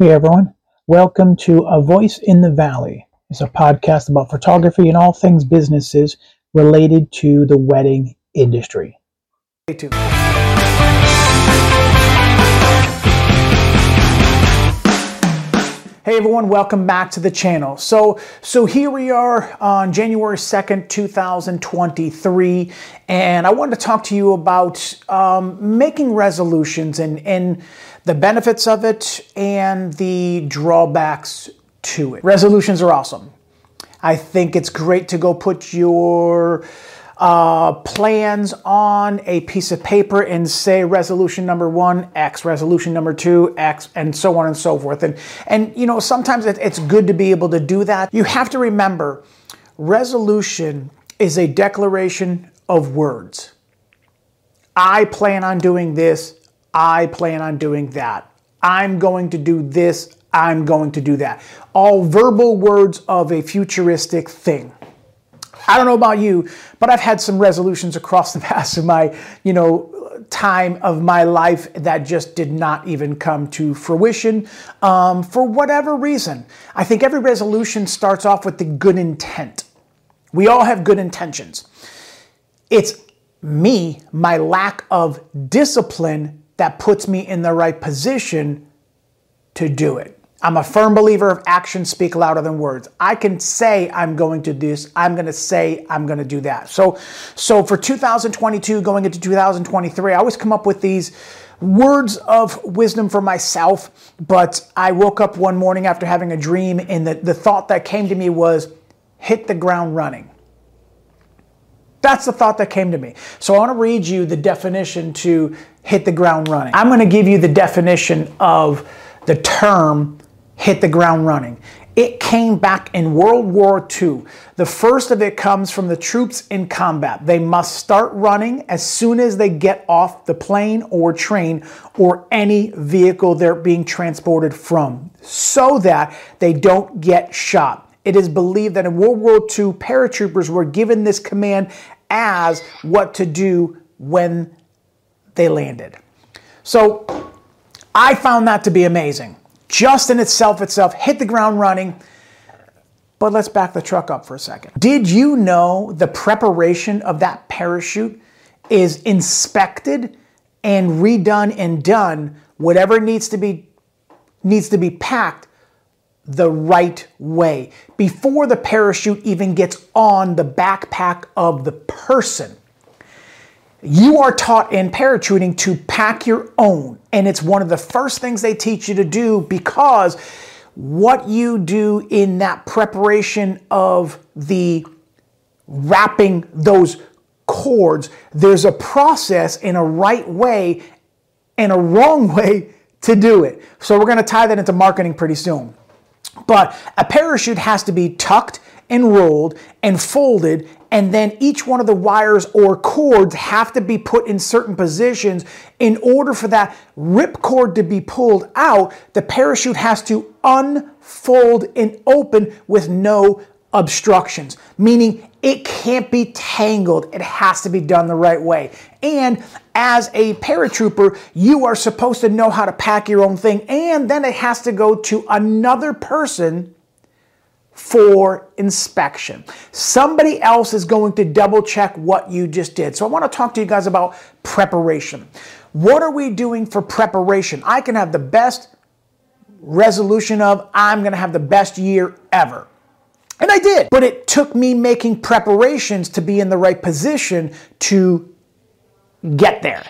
Hey everyone, welcome to A Voice in the Valley. It's a podcast about photography and all things businesses related to the wedding industry. Hey everyone, welcome back to the channel. So, so here we are on January 2nd, 2023, and I wanted to talk to you about um, making resolutions and, and the benefits of it and the drawbacks to it. Resolutions are awesome. I think it's great to go put your uh, plans on a piece of paper and say resolution number one X, resolution number two X, and so on and so forth. And and you know sometimes it's good to be able to do that. You have to remember, resolution is a declaration of words. I plan on doing this. I plan on doing that. I'm going to do this. I'm going to do that. All verbal words of a futuristic thing. I don't know about you, but I've had some resolutions across the past of my, you know, time of my life that just did not even come to fruition um, for whatever reason. I think every resolution starts off with the good intent. We all have good intentions. It's me, my lack of discipline, that puts me in the right position to do it. I'm a firm believer of actions speak louder than words. I can say I'm going to do this. I'm going to say I'm going to do that. So, so for 2022 going into 2023, I always come up with these words of wisdom for myself. But I woke up one morning after having a dream, and the, the thought that came to me was hit the ground running. That's the thought that came to me. So I want to read you the definition to hit the ground running. I'm going to give you the definition of the term hit the ground running. It came back in World War II. The first of it comes from the troops in combat. They must start running as soon as they get off the plane or train or any vehicle they're being transported from so that they don't get shot. It is believed that in World War II, paratroopers were given this command as what to do when they landed. So I found that to be amazing just in itself itself hit the ground running. But let's back the truck up for a second. Did you know the preparation of that parachute is inspected and redone and done whatever needs to be needs to be packed the right way before the parachute even gets on the backpack of the person. You are taught in parachuting to pack your own, and it's one of the first things they teach you to do because what you do in that preparation of the wrapping those cords, there's a process in a right way and a wrong way to do it. So we're going to tie that into marketing pretty soon. But a parachute has to be tucked and rolled and folded and then each one of the wires or cords have to be put in certain positions. In order for that rip cord to be pulled out the parachute has to unfold and open with no obstructions meaning it can't be tangled. It has to be done the right way. And as a paratrooper you are supposed to know how to pack your own thing and then it has to go to another person for inspection. Somebody else is going to double check what you just did. So I want to talk to you guys about preparation. What are we doing for preparation? I can have the best resolution of I'm going to have the best year ever. And I did. But it took me making preparations to be in the right position to get there.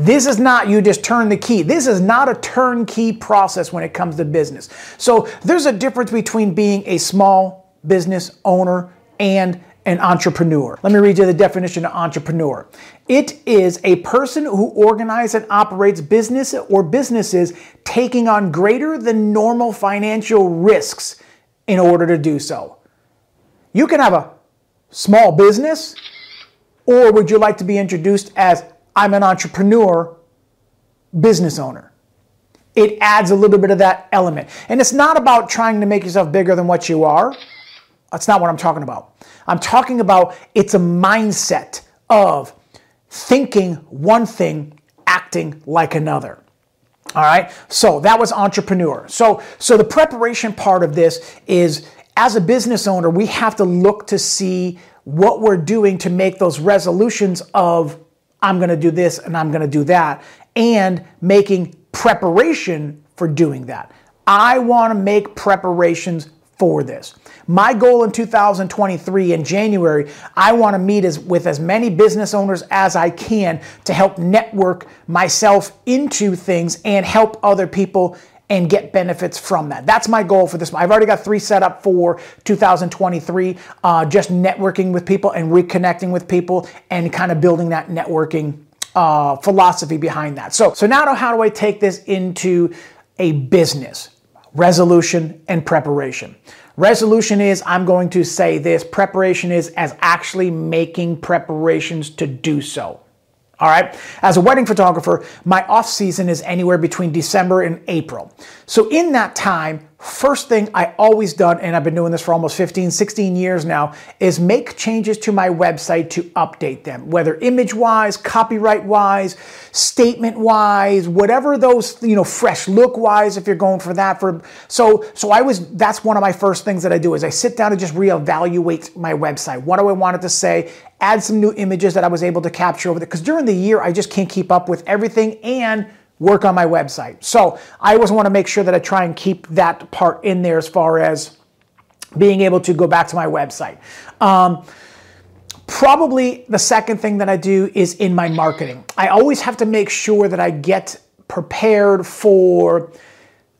This is not you just turn the key. This is not a turnkey process when it comes to business. So there's a difference between being a small business owner and an entrepreneur. Let me read you the definition of entrepreneur. It is a person who organizes and operates business or businesses taking on greater than normal financial risks in order to do so. You can have a small business, or would you like to be introduced as I'm an entrepreneur, business owner. It adds a little bit of that element. And it's not about trying to make yourself bigger than what you are. That's not what I'm talking about. I'm talking about it's a mindset of thinking one thing, acting like another. All right. So that was entrepreneur. So so the preparation part of this is as a business owner, we have to look to see what we're doing to make those resolutions of I'm going to do this and I'm going to do that and making preparation for doing that. I want to make preparations for this. My goal in 2023 in January, I want to meet as, with as many business owners as I can to help network myself into things and help other people and get benefits from that. That's my goal for this. I've already got three set up for 2023, uh, just networking with people and reconnecting with people and kind of building that networking uh, philosophy behind that. So, so now how do I take this into a business? resolution, and preparation. Resolution is I'm going to say this, preparation is as actually making preparations to do so. All right. As a wedding photographer, my off season is anywhere between December and April. So in that time, first thing I always done, and I've been doing this for almost 15, 16 years now, is make changes to my website to update them, whether image wise, copyright wise, statement wise, whatever those, you know, fresh look wise, if you're going for that. For so so I was that's one of my first things that I do is I sit down and just reevaluate my website. What do I want it to say? Add some new images that I was able to capture over there. Because during the year I just can't keep up with everything and work on my website. So I always want to make sure that I try and keep that part in there as far as being able to go back to my website. Um, probably the second thing that I do is in my marketing. I always have to make sure that I get prepared for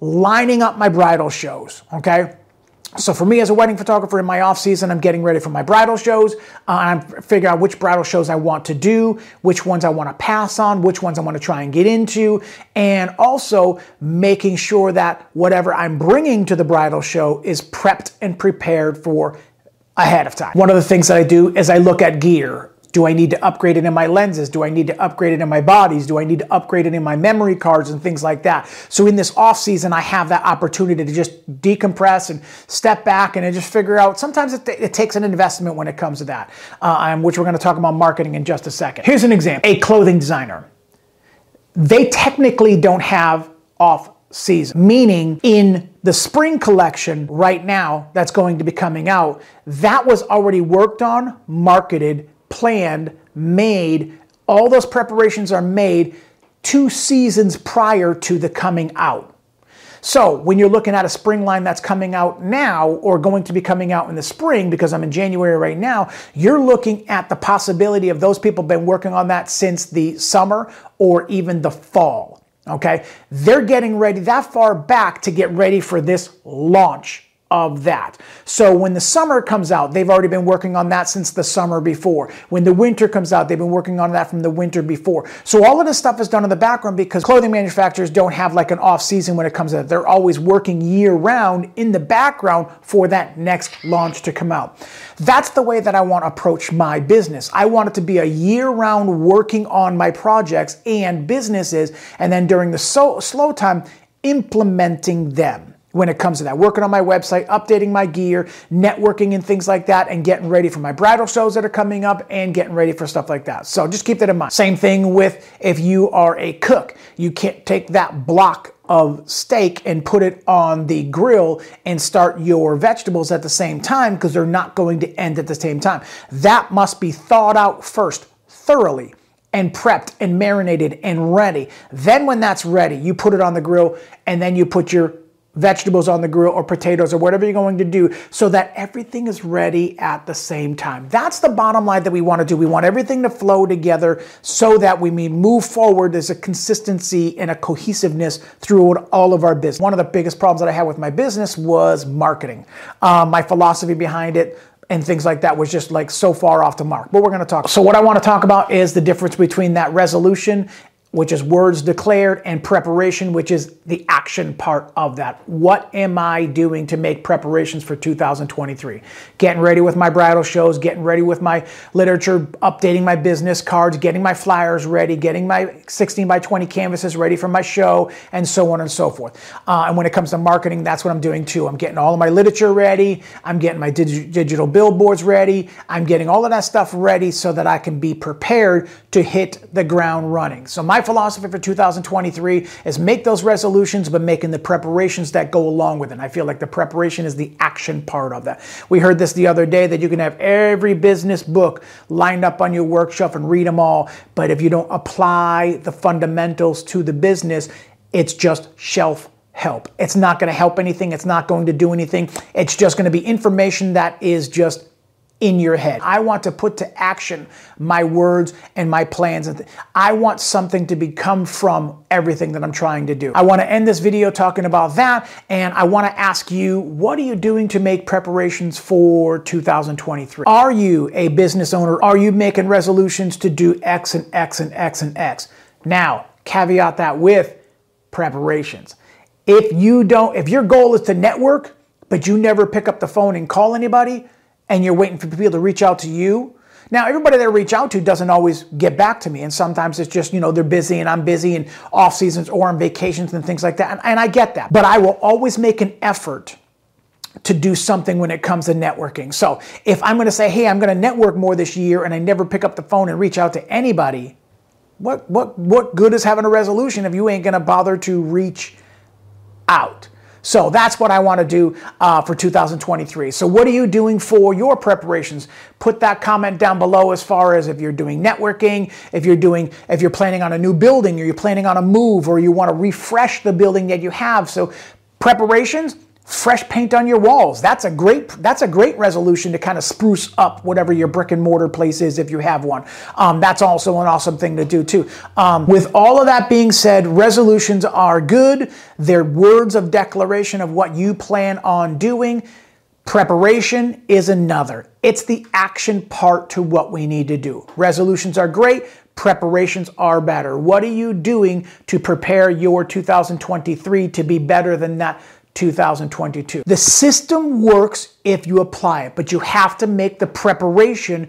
lining up my bridal shows, okay? So for me as a wedding photographer in my off season, I'm getting ready for my bridal shows. Uh, I'm figuring out which bridal shows I want to do, which ones I want to pass on, which ones I want to try and get into, and also making sure that whatever I'm bringing to the bridal show is prepped and prepared for ahead of time. One of the things that I do is I look at gear. Do I need to upgrade it in my lenses? Do I need to upgrade it in my bodies? Do I need to upgrade it in my memory cards and things like that? So in this off season, I have that opportunity to just decompress and step back and just figure out. Sometimes it, it takes an investment when it comes to that, uh, which we're going to talk about marketing in just a second. Here's an example: a clothing designer. They technically don't have off season, meaning in the spring collection right now that's going to be coming out, that was already worked on, marketed, planned, made. All those preparations are made two seasons prior to the coming out. So, when you're looking at a spring line that's coming out now or going to be coming out in the spring, because I'm in January right now, you're looking at the possibility of those people been working on that since the summer or even the fall. Okay? They're getting ready that far back to get ready for this launch of that. So when the summer comes out, they've already been working on that since the summer before. When the winter comes out, they've been working on that from the winter before. So all of this stuff is done in the background because clothing manufacturers don't have like an off season when it comes to that. They're always working year round in the background for that next launch to come out. That's the way that I want to approach my business. I want it to be a year round working on my projects and businesses, and then during the so- slow time, implementing them when it comes to that. Working on my website, updating my gear, networking and things like that, and getting ready for my bridal shows that are coming up and getting ready for stuff like that. So just keep that in mind. Same thing with if you are a cook. You can't take that block of steak and put it on the grill and start your vegetables at the same time because they're not going to end at the same time. That must be thawed out first, thoroughly and prepped and marinated and ready. Then, when that's ready, you put it on the grill and then you put your vegetables on the grill or potatoes or whatever you're going to do so that everything is ready at the same time. That's the bottom line that we want to do. We want everything to flow together so that we move forward. There's a consistency and a cohesiveness throughout all of our business. One of the biggest problems that I had with my business was marketing. Um, my philosophy behind it and things like that was just like so far off the mark. But we're going to talk. So what I want to talk about is the difference between that resolution which is words declared, and preparation, which is the action part of that. What am I doing to make preparations for 2023? Getting ready with my bridal shows, getting ready with my literature, updating my business cards, getting my flyers ready, getting my 16 by 20 canvases ready for my show, and so on and so forth. Uh, and when it comes to marketing, that's what I'm doing too. I'm getting all of my literature ready, I'm getting my dig- digital billboards ready, I'm getting all of that stuff ready so that I can be prepared to hit the ground running. So my philosophy for 2023 is make those resolutions, but making the preparations that go along with it. And I feel like the preparation is the action part of that. We heard this the other day that you can have every business book lined up on your workshop and read them all, but if you don't apply the fundamentals to the business, it's just shelf help. It's not going to help anything. It's not going to do anything. It's just going to be information that is just in your head. I want to put to action my words and my plans. and I want something to become from everything that I'm trying to do. I want to end this video talking about that and I want to ask you, what are you doing to make preparations for 2023? Are you a business owner? Are you making resolutions to do X and X and X and X? Now, caveat that with preparations. If you don't, if your goal is to network, but you never pick up the phone and call anybody, and you're waiting for people to reach out to you. Now, everybody that I reach out to doesn't always get back to me. And sometimes it's just, you know, they're busy and I'm busy and off seasons or on vacations and things like that. And, and I get that. But I will always make an effort to do something when it comes to networking. So if I'm going to say, hey, I'm going to network more this year and I never pick up the phone and reach out to anybody, what, what, what good is having a resolution if you ain't going to bother to reach out? So that's what I want to do uh, for 2023. So what are you doing for your preparations? Put that comment down below as far as if you're doing networking, if you're doing, if you're planning on a new building, or you're planning on a move, or you want to refresh the building that you have. So preparations, fresh paint on your walls. That's a great that's a great resolution to kind of spruce up whatever your brick and mortar place is if you have one. Um, that's also an awesome thing to do too. Um, with all of that being said, resolutions are good. They're words of declaration of what you plan on doing. Preparation is another. It's the action part to what we need to do. Resolutions are great. Preparations are better. What are you doing to prepare your 2023 to be better than that 2022. The system works if you apply it, but you have to make the preparation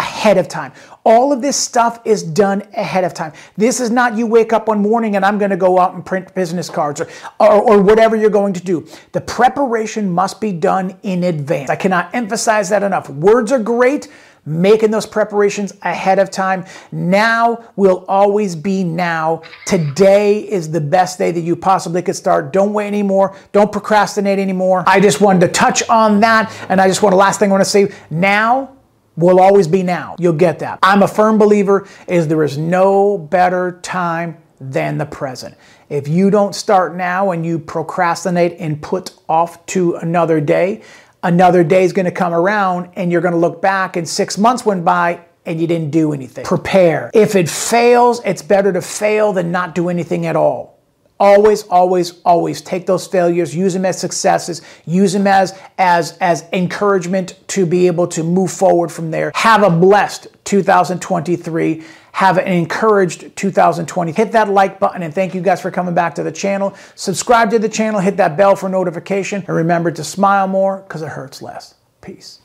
ahead of time. All of this stuff is done ahead of time. This is not you wake up one morning and I'm going to go out and print business cards or, or, or, whatever you're going to do. The preparation must be done in advance. I cannot emphasize that enough. Words are great, making those preparations ahead of time. Now will always be now. Today is the best day that you possibly could start. Don't wait anymore. Don't procrastinate anymore. I just wanted to touch on that. And I just want the last thing I want to say now will always be now. You'll get that. I'm a firm believer is there is no better time than the present. If you don't start now and you procrastinate and put off to another day, another day is going to come around and you're going to look back and six months went by and you didn't do anything. Prepare. If it fails, it's better to fail than not do anything at all. Always, always, always take those failures, use them as successes, use them as, as, as encouragement to be able to move forward from there. Have a blessed 2023. Have an encouraged 2020. Hit that like button and thank you guys for coming back to the channel. Subscribe to the channel, hit that bell for notification, and remember to smile more because it hurts less. Peace.